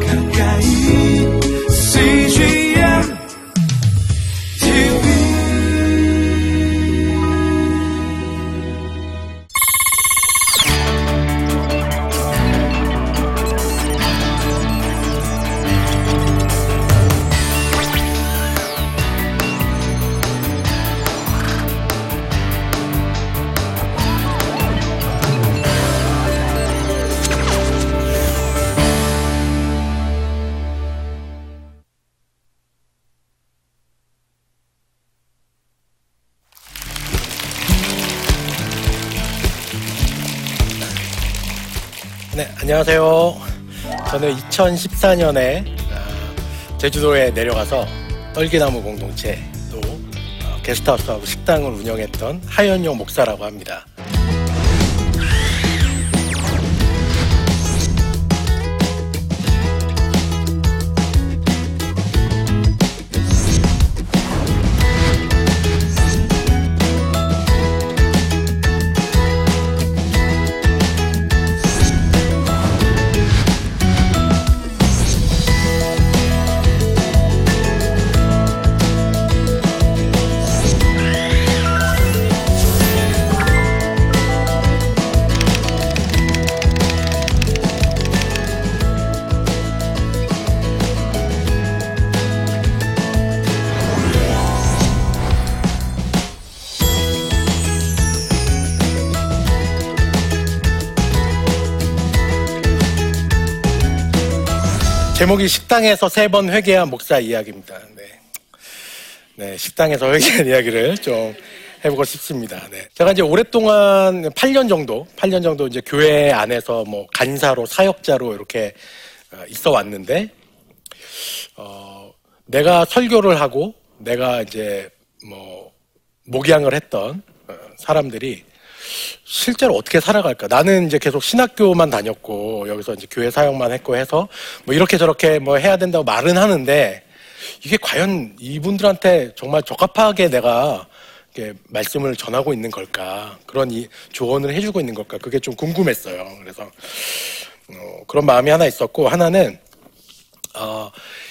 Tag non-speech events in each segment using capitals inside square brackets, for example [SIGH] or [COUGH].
가까 안녕하세요. 저는 2014년에 제주도에 내려가서 떨기나무 공동체 또 어, 게스트하우스하고 식당을 운영했던 하연용 목사라고 합니다. 제목이 식당에서 세 번 회개한 목사 이야기입니다. 네. 네, 식당에서 회개한 이야기를 좀 해보고 싶습니다. 네. 제가 이제 오랫동안 8년 정도, 8년 정도 이제 교회 안에서 뭐 간사로, 사역자로 이렇게 어, 있어 왔는데, 어, 내가 설교를 하고, 내가 이제 뭐, 목양을 했던 어, 사람들이 실제로 어떻게 살아갈까? 나는 이제 계속 신학교만 다녔고 여기서 이제 교회 사역만 했고 해서 뭐 이렇게 저렇게 뭐 해야 된다고 말은 하는데 이게 과연 이분들한테 정말 적합하게 내가 이렇게 말씀을 전하고 있는 걸까? 그런 이 조언을 해주고 있는 걸까? 그게 좀 궁금했어요. 그래서 어, 그런 마음이 하나 있었고 하나는 어,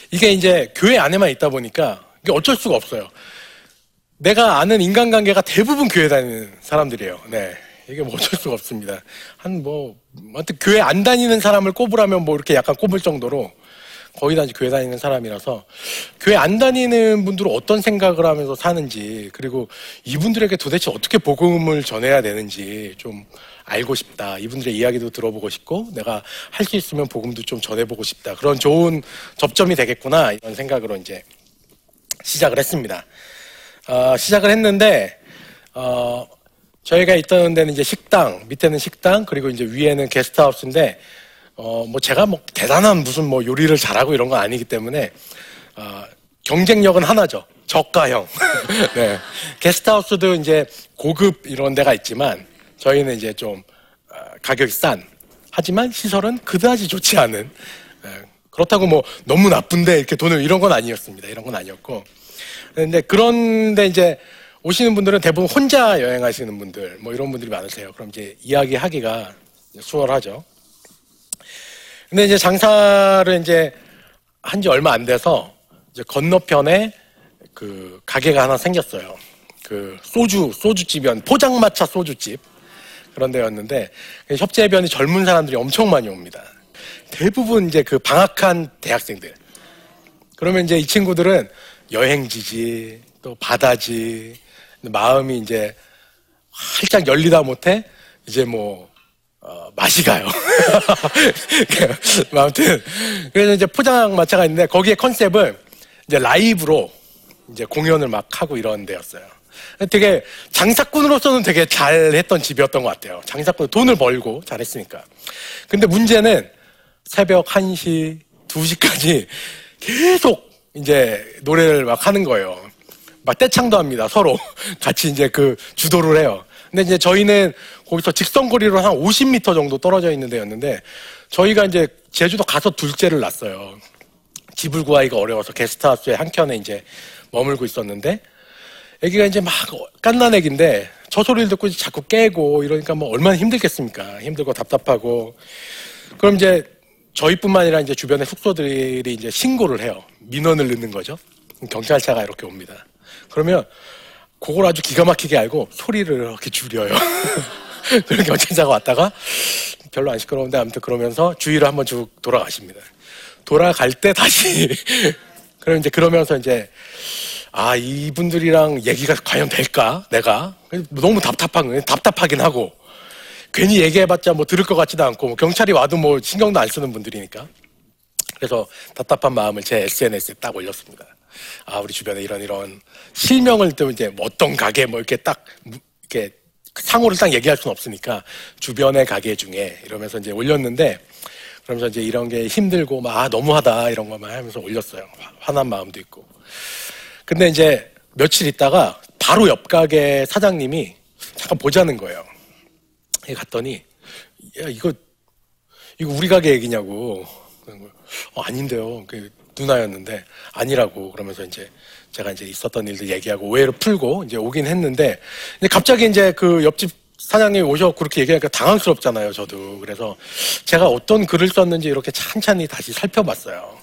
이게 이제 교회 안에만 있다 보니까 이게 어쩔 수가 없어요. 내가 아는 인간관계가 대부분 교회 다니는 사람들이에요. 네. 이게 뭐 어쩔 수가 없습니다. 한 뭐, 아무튼 교회 안 다니는 사람을 꼽으라면 뭐 이렇게 약간 꼽을 정도로 거의 다 교회 다니는 사람이라서 교회 안 다니는 분들은 어떤 생각을 하면서 사는지 그리고 이분들에게 도대체 어떻게 복음을 전해야 되는지 좀 알고 싶다. 이분들의 이야기도 들어보고 싶고 내가 할 수 있으면 복음도 좀 전해보고 싶다. 그런 좋은 접점이 되겠구나. 이런 생각으로 이제 시작을 했습니다. 어, 시작을 했는데 어, 저희가 있던 데는 이제 식당 밑에는 식당 그리고 이제 위에는 게스트하우스인데 어, 뭐 제가 뭐 대단한 무슨 뭐 요리를 잘하고 이런 건 아니기 때문에 어, 경쟁력은 하나죠. 저가형. [LAUGHS] 네. 게스트하우스도 이제 고급 이런 데가 있지만 저희는 이제 좀 어, 가격이 싼. 하지만 시설은 그다지 좋지 않은. 네. 그렇다고 뭐 너무 나쁜데 이렇게 돈을 이런 건 아니었습니다. 이런 건 아니었고 근데 그런데 이제 오시는 분들은 대부분 혼자 여행하시는 분들, 뭐 이런 분들이 많으세요. 그럼 이제 이야기하기가 수월하죠. 근데 이제 장사를 이제 한 지 얼마 안 돼서 이제 건너편에 그 가게가 하나 생겼어요. 그 소주, 소주집이었 포장마차 소주집. 그런 데였는데 협재변이 젊은 사람들이 엄청 많이 옵니다. 대부분 이제 그 방학한 대학생들. 그러면 이제 이 친구들은 여행지지, 또 바다지, 마음이 이제 활짝 열리다 못해 이제 뭐 어, 맛이 가요. [LAUGHS] 아무튼 그래서 이제 포장마차가 있는데 거기에 컨셉을 이제 라이브로 이제 공연을 막 하고 이런 데였어요. 되게 장사꾼으로서는 되게 잘했던 집이었던 것 같아요. 장사꾼 돈을 벌고 잘했으니까. 근데 문제는 새벽 1시, 2시까지 계속 이제 노래를 막 하는 거예요. 막 떼창도 합니다. 서로 [LAUGHS] 같이 이제 그 주도를 해요. 근데 이제 저희는 거기서 직선거리로 한 50m 정도 떨어져 있는 데였는데 저희가 이제 제주도 가서 둘째를 낳았어요. 집을 구하기가 어려워서 게스트하우스에 한 켠에 이제 머물고 있었는데 애기가 이제 막 깐난 애기인데 저 소리를 듣고 자꾸 깨고 이러니까 뭐 얼마나 힘들겠습니까? 힘들고 답답하고 그럼 이제 저희뿐만 아니라 이제 주변의 숙소들이 이제 신고를 해요. 민원을 넣는 거죠. 경찰차가 이렇게 옵니다. 그러면 그걸 아주 기가 막히게 알고 소리를 이렇게 줄여요. [LAUGHS] 그런 경찰차가 왔다가 별로 안 시끄러운데 아무튼 그러면서 주위를 한번 쭉 돌아가십니다. 돌아갈 때 다시 [LAUGHS] 그럼 이제 그러면서 이제 아 이분들이랑 얘기가 과연 될까 내가 너무 답답한 거예요. 답답하긴 하고 괜히 얘기해봤자 뭐 들을 것 같지도 않고 뭐 경찰이 와도 뭐 신경도 안 쓰는 분들이니까 그래서 답답한 마음을 제 SNS에 딱 올렸습니다. 아 우리 주변에 이런 이런 실명을 또 이제 뭐 어떤 가게 뭐 이렇게 딱 무- 이렇게 상호를 딱 얘기할 수는 없으니까 주변의 가게 중에 이러면서 이제 올렸는데 그러면서 이제 이런 게 힘들고 막 아, 너무하다 이런 것만 하면서 올렸어요. 화- 화난 마음도 있고. 근데 이제 며칠 있다가 바로 옆 가게 사장님이 잠깐 보자는 거예요. 예, 갔더니 야 이거 이거 우리 가게 얘기냐고. 어, 아닌데요. 그 누나였는데 아니라고 그러면서 이제 제가 이제 있었던 일들 얘기하고 오해를 풀고 이제 오긴 했는데 근데 갑자기 이제 그 옆집 사장님이 오셔 그렇게 얘기하니까 당황스럽잖아요. 저도 그래서 제가 어떤 글을 썼는지 이렇게 찬찬히 다시 살펴봤어요.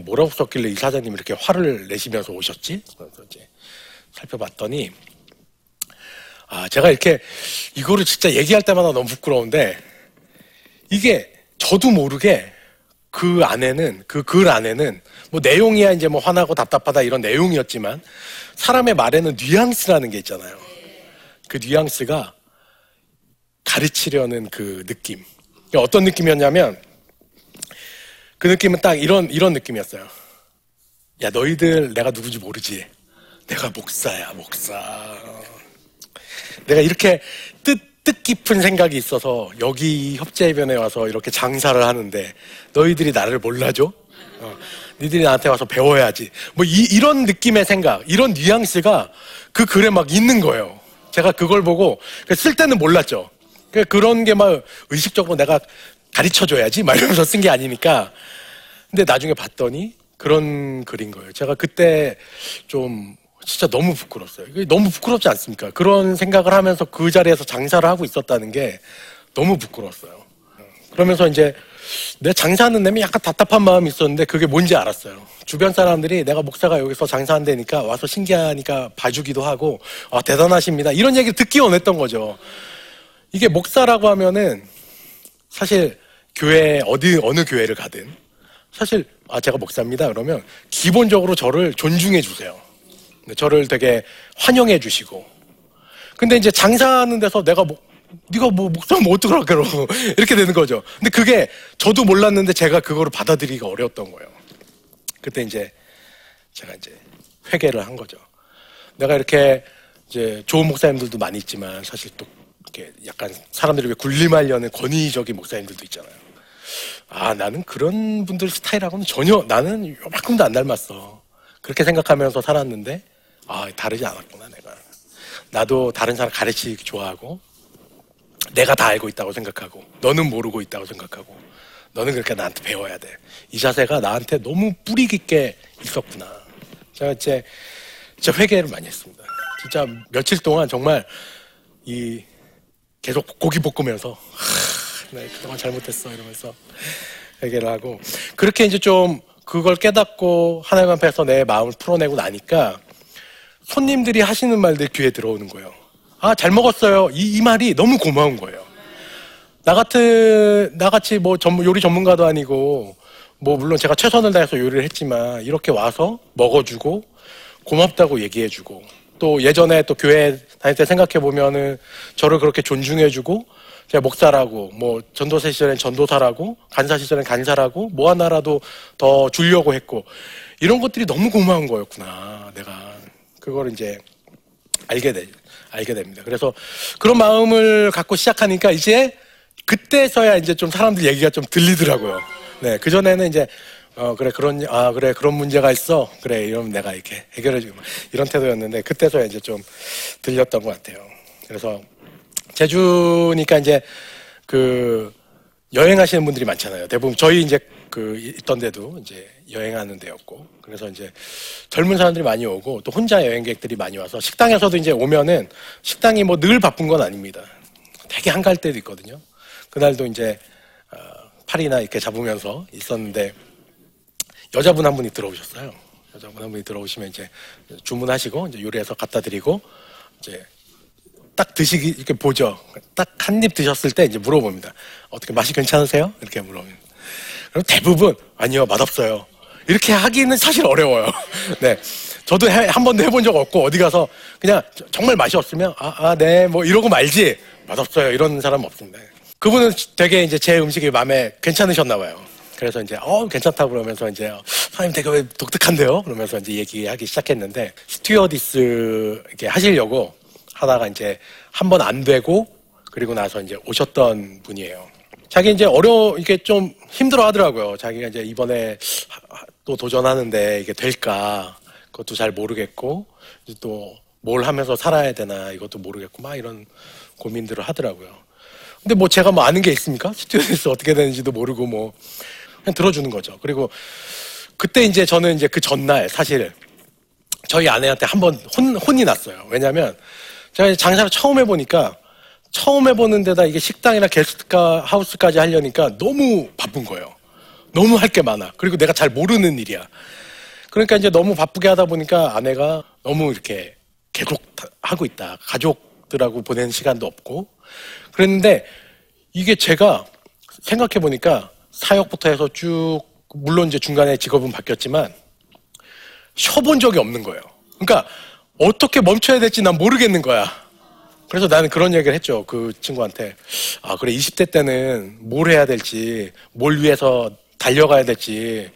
뭐라고 썼길래 이 사장님이 이렇게 화를 내시면서 오셨지? 이제 살펴봤더니 아, 제가 이렇게 이거를 진짜 얘기할 때마다 너무 부끄러운데 이게 저도 모르게 그 안에는 그 글 안에는 뭐 내용이야 이제 뭐 화나고 답답하다 이런 내용이었지만 사람의 말에는 뉘앙스라는 게 있잖아요. 그 뉘앙스가 가르치려는 그 느낌. 어떤 느낌이었냐면 그 느낌은 딱 이런 이런 느낌이었어요. 야 너희들 내가 누군지 모르지. 내가 목사야 목사. 내가 이렇게 뜻, 뜻깊은 생각이 있어서 여기 협재해변에 와서 이렇게 장사를 하는데 너희들이 나를 몰라줘? 어, 니들이 나한테 와서 배워야지. 뭐 이, 이런 느낌의 생각, 이런 뉘앙스가 그 글에 막 있는 거예요. 제가 그걸 보고 쓸 때는 몰랐죠. 그 그런 게 막 의식적으로 내가 가르쳐줘야지 막 이러면서 쓴 게 아니니까. 근데 나중에 봤더니 그런 글인 거예요. 제가 그때 좀 진짜 너무 부끄러웠어요. 이게 너무 부끄럽지 않습니까? 그런 생각을 하면서 그 자리에서 장사를 하고 있었다는 게 너무 부끄러웠어요. 그러면서 이제 내 장사하는 내면 약간 답답한 마음이 있었는데 그게 뭔지 알았어요. 주변 사람들이 내가 목사가 여기서 장사한다니까 와서 신기하니까 봐주기도 하고 아 대단하십니다. 이런 얘기 듣기 원했던 거죠. 이게 목사라고 하면은 사실 교회 어디 어느 교회를 가든 사실 아 제가 목사입니다 그러면 기본적으로 저를 존중해 주세요. 네, 저를 되게 환영해 주시고. 근데 이제 장사하는 데서 내가 뭐, 네가 뭐 목사면 어떡하라 그러고 [LAUGHS] 이렇게 되는 거죠. 근데 그게 저도 몰랐는데 제가 그거를 받아들이기가 어려웠던 거예요. 그때 이제 제가 이제 회개를 한 거죠. 내가 이렇게 이제 좋은 목사님들도 많이 있지만 사실 또 이렇게 약간 사람들이 왜 군림하려는 권위적인 목사님들도 있잖아요. 아, 나는 그런 분들 스타일하고는 전혀 나는 요만큼도 안 닮았어. 그렇게 생각하면서 살았는데 아, 다르지 않았구나, 내가. 나도 다른 사람 가르치기 좋아하고, 내가 다 알고 있다고 생각하고, 너는 모르고 있다고 생각하고, 너는 그렇게 나한테 배워야 돼. 이 자세가 나한테 너무 뿌리 깊게 있었구나. 제가 이제, 진짜 회개를 많이 했습니다. 진짜 며칠 동안 정말 이, 계속 고기 볶으면서, 하, 네, 그동안 잘못했어, 이러면서 회개를 하고, 그렇게 이제 좀 그걸 깨닫고 하나님 앞에서 내 마음을 풀어내고 나니까 손님들이 하시는 말들 귀에 들어오는 거예요. 아, 잘 먹었어요. 이, 이 말이 너무 고마운 거예요. 나 같은, 나같이 뭐 전문, 요리 전문가도 아니고, 뭐 물론 제가 최선을 다해서 요리를 했지만, 이렇게 와서 먹어주고, 고맙다고 얘기해주고, 또 예전에 또 교회 다닐 때 생각해보면은 저를 그렇게 존중해주고, 제가 목사라고, 뭐 전도사 시절엔 전도사라고, 간사 시절엔 간사라고, 뭐 하나라도 더 주려고 했고, 이런 것들이 너무 고마운 거였구나, 내가. 그걸 이제 알게 돼, 알게 됩니다. 그래서 그런 마음을 갖고 시작하니까 이제 그때서야 이제 좀 사람들 얘기가 좀 들리더라고요. 네, 그 전에는 이제 어, 그래, 그런, 아, 그래, 그런 문제가 있어. 그래, 이러면 내가 이렇게 해결해 주고, 이런 태도였는데, 그때서야 이제 좀 들렸던 것 같아요. 그래서, 제주니까 이제, 그, 여행하시는 분들이 많잖아요. 대부분 저희 이제 그 있던 데도 이제 여행하는 데였고 그래서 이제 젊은 사람들이 많이 오고 또 혼자 여행객들이 많이 와서 식당에서도 이제 오면은 식당이 뭐 늘 바쁜 건 아닙니다. 되게 한가할 때도 있거든요. 그날도 이제 어, 팔이나 이렇게 잡으면서 있었는데 여자분 한 분이 들어오셨어요. 여자분 한 분이 들어오시면 이제 주문하시고 이제 요리해서 갖다 드리고 이제 딱 드시기 이렇게 보죠. 딱 한 입 드셨을 때 이제 물어봅니다. 어떻게 맛이 괜찮으세요? 이렇게 물어봅니다. 대부분 아니요 맛없어요. 이렇게 하기는 사실 어려워요. [LAUGHS] 네, 저도 해- 한 번도 해본 적 없고 어디 가서 그냥 저- 정말 맛이 없으면 아 아 네 뭐 이러고 말지 맛없어요 이런 사람 없습니다. 그분은 되게 이제 제 음식이 마음에 괜찮으셨나 봐요. 그래서 이제 어 괜찮다고 그러면서 이제 어, 사장님 되게 왜 독특한데요? 그러면서 이제 얘기하기 시작했는데 스튜어디스 이렇게 하시려고 하다가 이제 한 번 안 되고 그리고 나서 이제 오셨던 분이에요. 자기 이제 어려 이게 좀 힘들어 하더라고요. 자기가 이제 이번에 또 도전하는데 이게 될까 그것도 잘 모르겠고 또 뭘 하면서 살아야 되나 이것도 모르겠고 막 이런 고민들을 하더라고요. 근데 뭐 제가 뭐 아는 게 있습니까? 스튜디오에서 어떻게 되는지도 모르고 뭐 그냥 들어주는 거죠. 그리고 그때 이제 저는 이제 그 전날 사실 저희 아내한테 한번 혼, 혼이 났어요. 왜냐면 제가 이제 장사를 처음 해보니까 처음 해보는 데다 이게 식당이나 게스트가 하우스까지 하려니까 너무 바쁜 거예요. 너무 할 게 많아. 그리고 내가 잘 모르는 일이야. 그러니까 이제 너무 바쁘게 하다 보니까 아내가 너무 이렇게 계속 다- 하고 있다. 가족들하고 보내는 시간도 없고. 그랬는데 이게 제가 생각해 보니까 사역부터 해서 쭉 물론 이제 중간에 직업은 바뀌었지만 쉬어본 적이 없는 거예요. 그러니까 어떻게 멈춰야 될지 난 모르겠는 거야. 그래서 나는 그런 얘기를 했죠. 그 친구한테. 아, 그래. 20대 때는 뭘 해야 될지, 뭘 위해서 달려가야 될지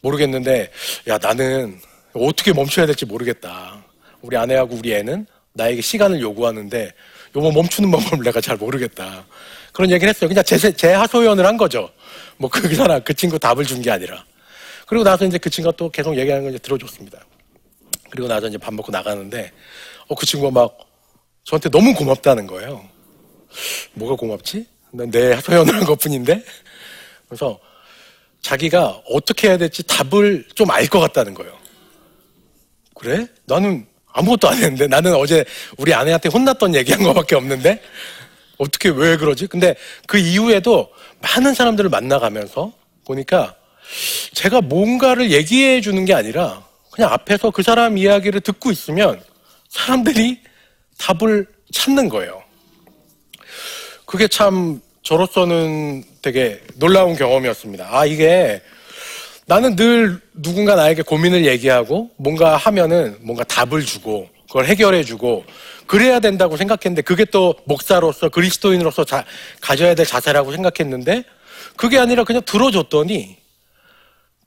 모르겠는데, 야, 나는 어떻게 멈춰야 될지 모르겠다. 우리 아내하고 우리 애는 나에게 시간을 요구하는데, 요거 멈추는 방법을 내가 잘 모르겠다. 그런 얘기를 했어요. 그냥 제, 제 하소연을 한 거죠. 뭐 그 사람, 그 친구 답을 준 게 아니라. 그리고 나서 이제 그 친구가 또 계속 얘기하는 걸 이제 들어줬습니다. 그리고 나서 이제 밥 먹고 나가는데, 어, 그 친구가 막 저한테 너무 고맙다는 거예요. 뭐가 고맙지? 난내 하소연을 한 것 뿐인데? 그래서 자기가 어떻게 해야 될지 답을 좀 알 것 같다는 거예요. 그래? 나는 아무것도 안 했는데? 나는 어제 우리 아내한테 혼났던 얘기한 것밖에 없는데? 어떻게 왜 그러지? 근데 그 이후에도 많은 사람들을 만나가면서 보니까 제가 뭔가를 얘기해 주는 게 아니라 그냥 앞에서 그 사람 이야기를 듣고 있으면 사람들이 답을 찾는 거예요. 그게 참 저로서는 되게 놀라운 경험이었습니다. 아, 이게 나는 늘 누군가 나에게 고민을 얘기하고 뭔가 하면은 뭔가 답을 주고 그걸 해결해 주고 그래야 된다고 생각했는데 그게 또 목사로서 그리스도인으로서 자- 가져야 될 자세라고 생각했는데 그게 아니라 그냥 들어줬더니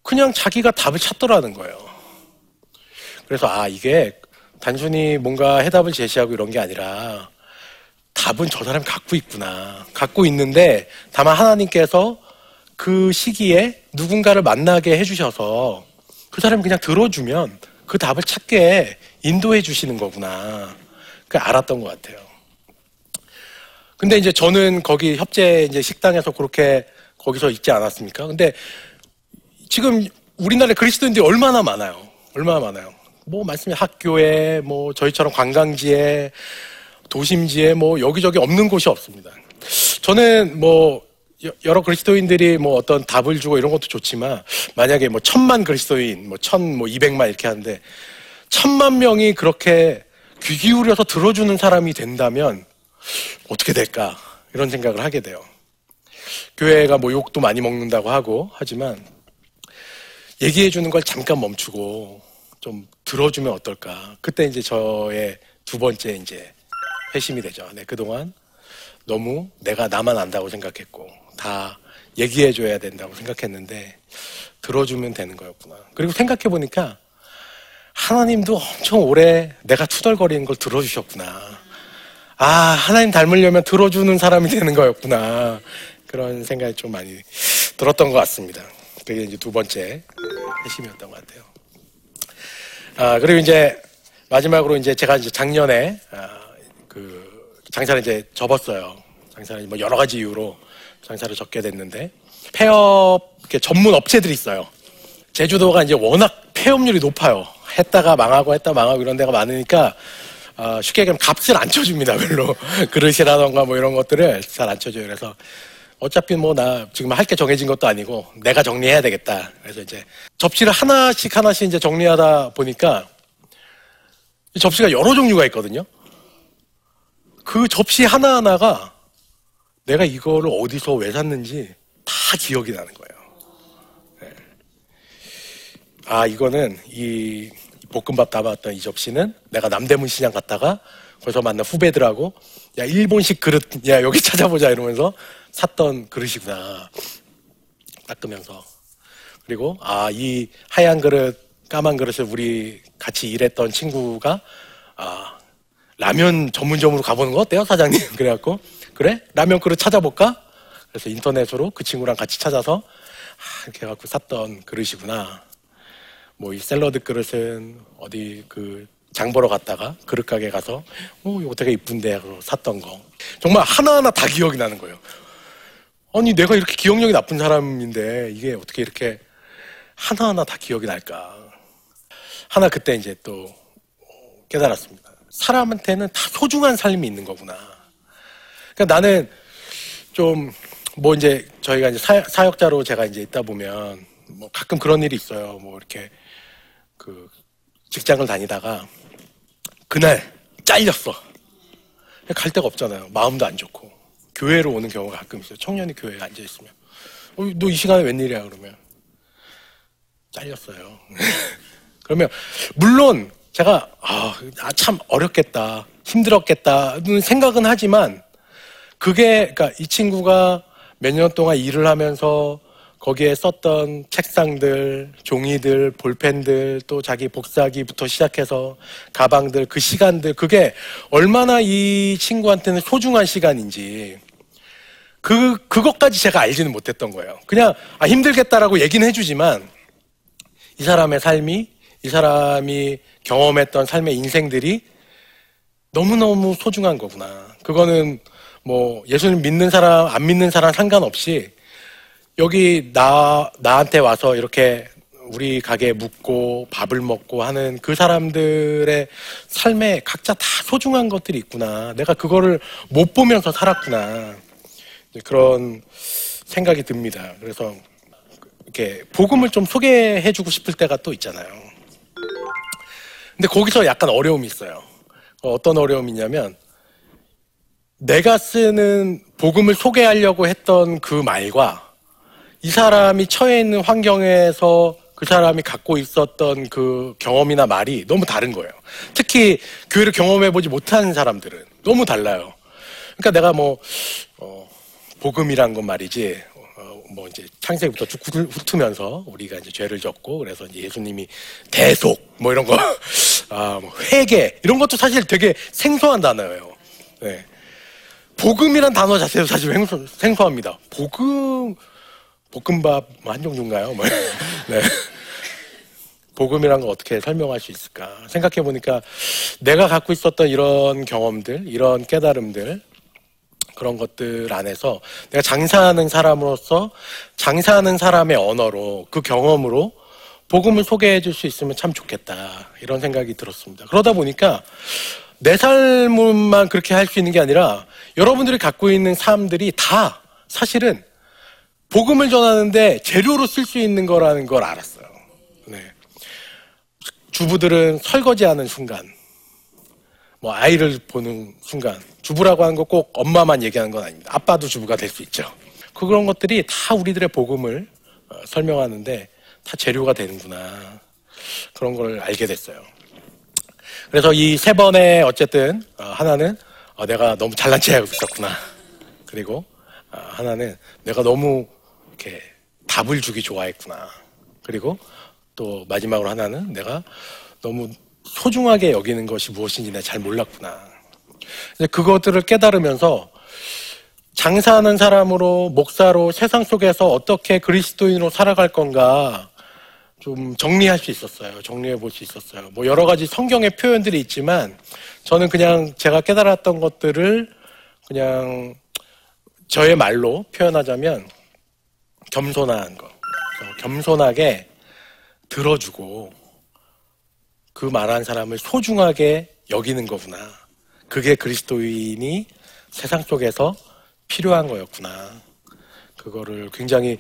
그냥 자기가 답을 찾더라는 거예요. 그래서 아, 이게 단순히 뭔가 해답을 제시하고 이런 게 아니라 답은 저 사람이 갖고 있구나. 갖고 있는데 다만 하나님께서 그 시기에 누군가를 만나게 해주셔서 그 사람이 그냥 들어주면 그 답을 찾게 인도해 주시는 거구나. 그 알았던 것 같아요. 근데 이제 저는 거기 협재 이제 식당에서 그렇게 거기서 있지 않았습니까? 근데 지금 우리나라에 그리스도인들이 얼마나 많아요. 얼마나 많아요. 뭐 말씀이 학교에 뭐 저희처럼 관광지에 도심지에 뭐 여기저기 없는 곳이 없습니다. 저는 뭐 여- 여러 그리스도인들이 뭐 어떤 답을 주고 이런 것도 좋지만 만약에 뭐 천만 그리스도인 뭐천뭐 이백만 이렇게 하는데 천만 명이 그렇게 귀 기울여서 들어주는 사람이 된다면 어떻게 될까 이런 생각을 하게 돼요. 교회가 뭐 욕도 많이 먹는다고 하고 하지만 얘기해 주는 걸 잠깐 멈추고 좀 들어주면 어떨까. 그때 이제 저의 두 번째 이제 회심이 되죠. 네, 그동안 너무 내가 나만 안다고 생각했고 다 얘기해 줘야 된다고 생각했는데 들어주면 되는 거였구나. 그리고 생각해 보니까 하나님도 엄청 오래 내가 투덜거리는 걸 들어주셨구나. 아, 하나님 닮으려면 들어주는 사람이 되는 거였구나. 그런 생각이 좀 많이 들었던 것 같습니다. 그게 이제 두 번째 회심이었던 것 같아요. 아, 그리고 이제 마지막으로 이제 제가 이제 작년에 아, 그 장사를 이제 접었어요. 장사를 뭐 여러 가지 이유로 장사를 접게 됐는데 폐업 전문 업체들이 있어요. 제주도가 이제 워낙 폐업률이 높아요. 했다가 망하고 했다 망하고 이런 데가 많으니까 어, 쉽게 얘기하면 값을 안 쳐줍니다. [LAUGHS] 별로 그릇이라던가 뭐 이런 것들을 잘 안 쳐줘요. 그래서 어차피 뭐 나 지금 할 게 정해진 것도 아니고 내가 정리해야 되겠다. 그래서 이제 접시를 하나씩 하나씩 이제 정리하다 보니까 이 접시가 여러 종류가 있거든요. 그 접시 하나하나가 내가 이거를 어디서 왜 샀는지 다 기억이 나는 거예요. 네. 아, 이거는 이 볶음밥 담았던 이 접시는 내가 남대문 시장 갔다가 거기서 만난 후배들하고 야, 일본식 그릇, 야, 여기 [LAUGHS] 찾아보자 이러면서 샀던 그릇이구나. 닦으면서. 그리고, 아, 이 하얀 그릇, 까만 그릇을 우리 같이 일했던 친구가, 아, 라면 전문점으로 가보는 거 어때요, 사장님? [LAUGHS] 그래갖고, 그래? 라면 그릇 찾아볼까? 그래서 인터넷으로 그 친구랑 같이 찾아서, 아, 이렇게 해갖고 샀던 그릇이구나. 뭐 이 샐러드 그릇은 어디 그 장 보러 갔다가 그릇 가게 가서 어 이거 되게 이쁜데 하고 샀던 거 정말 하나하나 다 기억이 나는 거예요. 아니 내가 이렇게 기억력이 나쁜 사람인데 이게 어떻게 이렇게 하나하나 다 기억이 날까? 하나 그때 이제 또 깨달았습니다. 사람한테는 다 소중한 삶이 있는 거구나. 그러니까 나는 좀 뭐 이제 저희가 이제 사, 사역자로 제가 이제 있다 보면 뭐 가끔 그런 일이 있어요. 뭐 이렇게 그 직장을 다니다가 그날 잘렸어. 갈 데가 없잖아요. 마음도 안 좋고 교회로 오는 경우가 가끔 있어요. 청년이 교회에 앉아 있으면 어, 너 이 시간에 웬일이야 그러면 잘렸어요. [LAUGHS] 그러면 물론 제가 아 참 어렵겠다 힘들었겠다는 생각은 하지만 그게 그러니까 이 친구가 몇 년 동안 일을 하면서 거기에 썼던 책상들, 종이들, 볼펜들, 또 자기 복사기부터 시작해서 가방들, 그 시간들, 그게 얼마나 이 친구한테는 소중한 시간인지, 그, 그것까지 제가 알지는 못했던 거예요. 그냥, 아, 힘들겠다라고 얘기는 해주지만, 이 사람의 삶이, 이 사람이 경험했던 삶의 인생들이 너무너무 소중한 거구나. 그거는 뭐, 예수님 믿는 사람, 안 믿는 사람 상관없이, 여기 나 나한테 와서 이렇게 우리 가게에 묵고 밥을 먹고 하는 그 사람들의 삶에 각자 다 소중한 것들이 있구나. 내가 그거를 못 보면서 살았구나. 그런 생각이 듭니다. 그래서 이렇게 복음을 좀 소개해주고 싶을 때가 또 있잖아요. 근데 거기서 약간 어려움이 있어요. 어떤 어려움이냐면 내가 쓰는 복음을 소개하려고 했던 그 말과 이 사람이 처해 있는 환경에서 그 사람이 갖고 있었던 그 경험이나 말이 너무 다른 거예요. 특히 교회를 경험해 보지 못한 사람들은 너무 달라요. 그러니까 내가 뭐, 어, 복음이란 건 말이지, 어, 뭐 이제 창세기부터 쭉 훑으면서 우리가 이제 죄를 졌고, 그래서 이제 예수님이 대속, 뭐 이런 거, [LAUGHS] 아, 뭐 회개, 이런 것도 사실 되게 생소한 단어예요. 네. 복음이란 단어 자체도 사실 생소, 생소합니다. 복음, 볶음밥 뭐한 종류인가요? 뭐. [LAUGHS] 네. 복음이란 걸 어떻게 설명할 수 있을까? 생각해 보니까 내가 갖고 있었던 이런 경험들, 이런 깨달음들, 그런 것들 안에서 내가 장사하는 사람으로서 장사하는 사람의 언어로 그 경험으로 복음을 소개해 줄 수 있으면 참 좋겠다. 이런 생각이 들었습니다. 그러다 보니까 내 삶만 그렇게 할 수 있는 게 아니라 여러분들이 갖고 있는 삶들이 다 사실은 복음을 전하는데 재료로 쓸 수 있는 거라는 걸 알았어요. 네. 주부들은 설거지하는 순간, 뭐 아이를 보는 순간, 주부라고 하는 거 꼭 엄마만 얘기하는 건 아닙니다. 아빠도 주부가 될 수 있죠. 그런 것들이 다 우리들의 복음을 어, 설명하는데 다 재료가 되는구나. 그런 걸 알게 됐어요. 그래서 이 세 번에 어쨌든 어, 하나는 어, 내가 너무 잘난 체 하고 있었구나. 그리고 하나는 내가 너무 이렇게 답을 주기 좋아했구나. 그리고 또 마지막으로 하나는 내가 너무 소중하게 여기는 것이 무엇인지 내가 잘 몰랐구나. 그것들을 깨달으면서 장사하는 사람으로 목사로 세상 속에서 어떻게 그리스도인으로 살아갈 건가 좀 정리할 수 있었어요. 정리해 볼 수 있었어요. 뭐 여러 가지 성경의 표현들이 있지만 저는 그냥 제가 깨달았던 것들을 그냥 저의 말로 표현하자면 겸손한 거. 겸손하게 들어주고 그 말한 사람을 소중하게 여기는 거구나. 그게 그리스도인이 세상 속에서 필요한 거였구나. 그거를 굉장히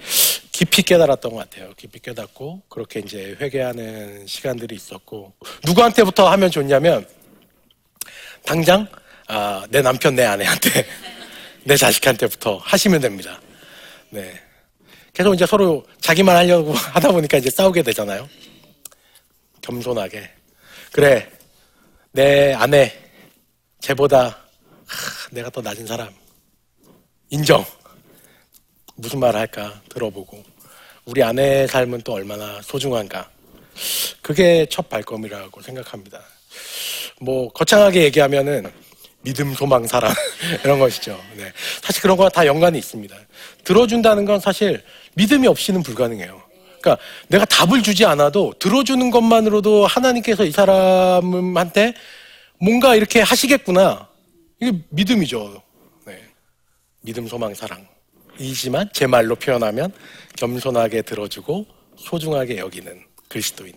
깊이 깨달았던 것 같아요. 깊이 깨닫고 그렇게 이제 회개하는 시간들이 있었고 누구한테부터 하면 좋냐면 당장 아, 내 남편 내 아내한테 [LAUGHS] 내 자식한테부터 하시면 됩니다. 네. 계속 이제 서로 자기만 하려고 [LAUGHS] 하다 보니까 이제 싸우게 되잖아요. 겸손하게. 그래. 내 아내, 쟤보다 하, 내가 더 낮은 사람. 인정. 무슨 말 할까 들어보고. 우리 아내의 삶은 또 얼마나 소중한가. 그게 첫 발걸음이라고 생각합니다. 뭐, 거창하게 얘기하면은 믿음, 소망, 사랑. [LAUGHS] 이런 것이죠. 네. 사실 그런 거와 다 연관이 있습니다. 들어준다는 건 사실 믿음이 없이는 불가능해요. 그러니까 내가 답을 주지 않아도 들어주는 것만으로도 하나님께서 이 사람한테 뭔가 이렇게 하시겠구나. 이게 믿음이죠. 네. 믿음, 소망, 사랑. 이지만 제 말로 표현하면 겸손하게 들어주고 소중하게 여기는 그리스도인.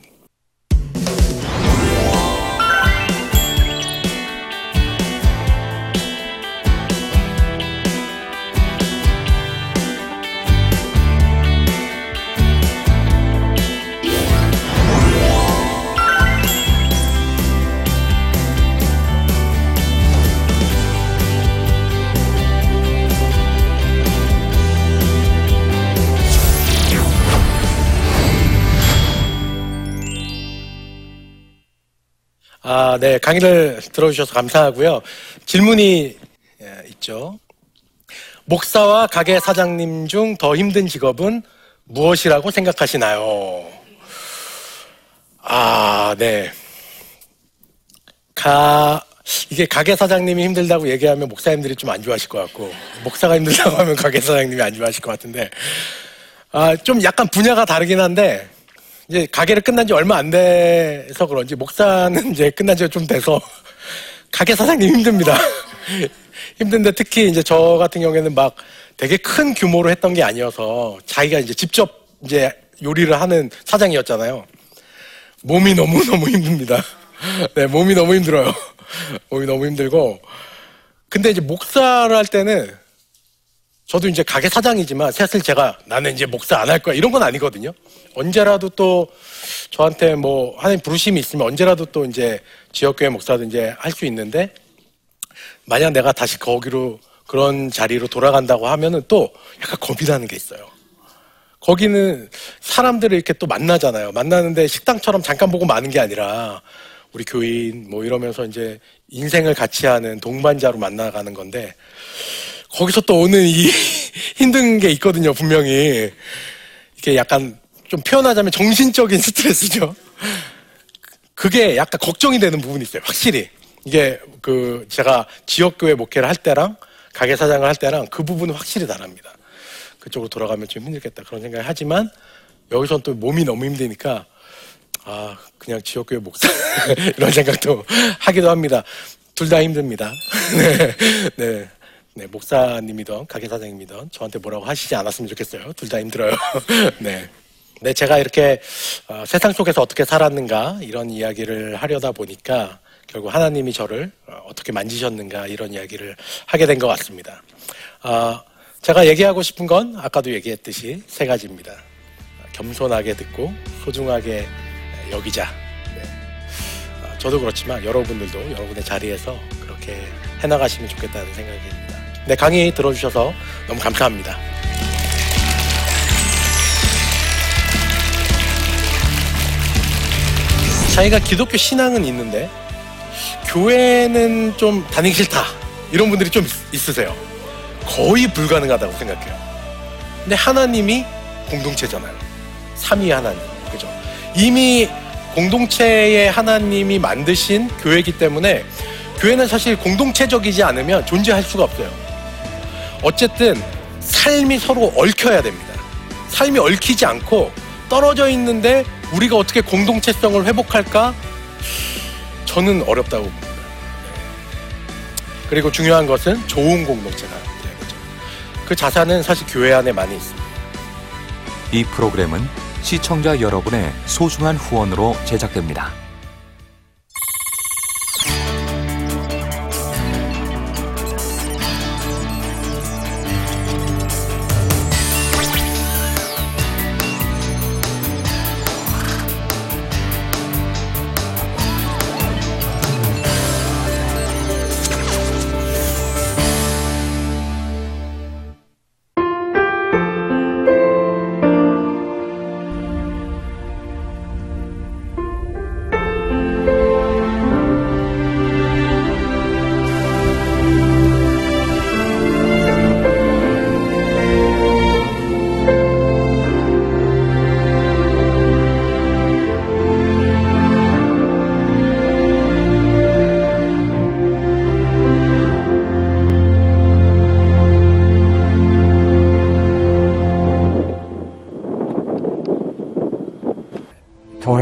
아, 네. 강의를 들어주셔서 감사하고요. 질문이 예, 있죠. 목사와 가게 사장님 중 더 힘든 직업은 무엇이라고 생각하시나요? 아, 네. 가, 이게 가게 사장님이 힘들다고 얘기하면 목사님들이 좀 안 좋아하실 것 같고, 목사가 힘들다고 하면 가게 사장님이 안 좋아하실 것 같은데, 아, 좀 약간 분야가 다르긴 한데, 이제 가게를 끝난 지 얼마 안 돼서 그런지 목사는 이제 끝난 지가 좀 돼서 [LAUGHS] 가게 사장님 힘듭니다. [LAUGHS] 힘든데 특히 이제 저 같은 경우에는 막 되게 큰 규모로 했던 게 아니어서 자기가 이제 직접 이제 요리를 하는 사장이었잖아요. 몸이 너무너무 힘듭니다. [LAUGHS] 네, 몸이 너무 힘들어요. 몸이 너무 힘들고. 근데 이제 목사를 할 때는 저도 이제 가게 사장이지만 사실 제가 나는 이제 목사 안 할 거야 이런 건 아니거든요. 언제라도 또 저한테 뭐 하나님 부르심이 있으면 언제라도 또 이제 지역교회 목사도 이제 할 수 있는데 만약 내가 다시 거기로 그런 자리로 돌아간다고 하면은 또 약간 겁이 나는 게 있어요. 거기는 사람들을 이렇게 또 만나잖아요. 만나는데 식당처럼 잠깐 보고 마는 게 아니라 우리 교인 뭐 이러면서 이제 인생을 같이 하는 동반자로 만나가는 건데 거기서 또 오는 이 [LAUGHS] 힘든 게 있거든요, 분명히. 이게 약간 좀 표현하자면 정신적인 [LAUGHS] 스트레스죠. 그게 약간 걱정이 되는 부분이 있어요, 확실히. 이게 그 제가 지역교회 목회를 할 때랑 가게 사장을 할 때랑 그 부분은 확실히 다릅니다. 그쪽으로 돌아가면 좀 힘들겠다 그런 생각을 하지만 여기서는 또 몸이 너무 힘드니까 아 그냥 지역교회 목사 [LAUGHS] 이런 생각도 [LAUGHS] 하기도 합니다. 둘 다 힘듭니다. 네. 네. 네, 목사님이던 가게 사장님이던 저한테 뭐라고 하시지 않았으면 좋겠어요. 둘 다 힘들어요. 네. 네, 제가 이렇게 어, 세상 속에서 어떻게 살았는가 이런 이야기를 하려다 보니까 결국 하나님이 저를 어, 떻게 만지셨는가 이런 이야기를 하게 된 것 같습니다. 어, 제가 얘기하고 싶은 건 아까도 얘기했듯이 세 가지입니다. 겸손하게 듣고 소중하게 여기자. 네. 어, 저도 그렇지만 여러분들도 여러분의 자리에서 그렇게 해나가시면 좋겠다는 생각입니다. 네, 강의 들어주셔서 너무 감사합니다. 자기가 기독교 신앙은 있는데 교회는 좀 다니기 싫다 이런 분들이 좀 있, 으세요 거의 불가능하다고 생각해요. 근데 하나님이 공동체잖아요. 삼위 하나님, 그죠? 이미 공동체의 하나님이 만드신 교회이기 때문에 교회는 사실 공동체적이지 않으면 존재할 수가 없어요. 어쨌든 삶이 서로 얽혀야 됩니다. 삶이 얽히지 않고 떨어져 있는데 우리가 어떻게 공동체성을 회복할까? 저는 어렵다고 봅니다. 그리고 중요한 것은 좋은 공동체가 되는 거죠. 그 자산은 사실 교회 안에 많이 있습니다. 이 프로그램은 시청자 여러분의 소중한 후원으로 제작됩니다.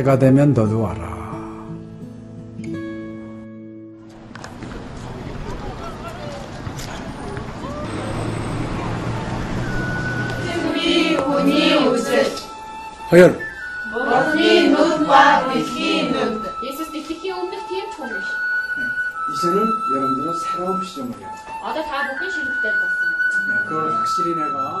때가 되면 너도 와라. 이 운이 웃을 허연 머리 눈과 비키 눈 이제는 여러분들은 새로운 시점을 해요. 아다 다 먹기 싫을 때 봤어. 그걸 확실히 내가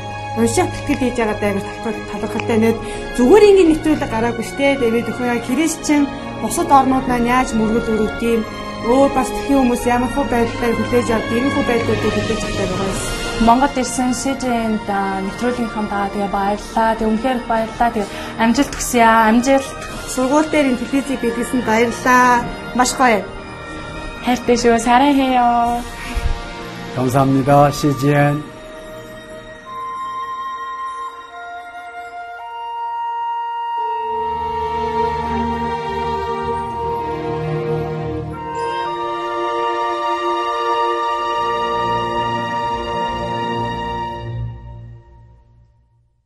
унших тэтгэл хийж байгаа даа талхал талхалтай нэт зүгээр ингээд нэвтрүүлэг гараагүй штэ тэгээд өхөө яг христчин бусад орнууд маань яаж мөргөл өрөвт юм өөр бас тхэн хүмүүс ямар хөө байдлаар хүлээж авдаг ийм хөө байдлуудыг хүлээж авдаг байгаа юм. Монгол ирсэн СЖН-д нэвтрүүлгийнхаа даа тэгээ баярлаа. Тэг үнхээр их баярлаа. Тэг амжилт хүсье аа. Амжилт. Сургууль дээр ин телевизийг бидлсэн баярлаа. Маш гоё. хайртай шүү. 사랑해요. 감사합니다. CGN.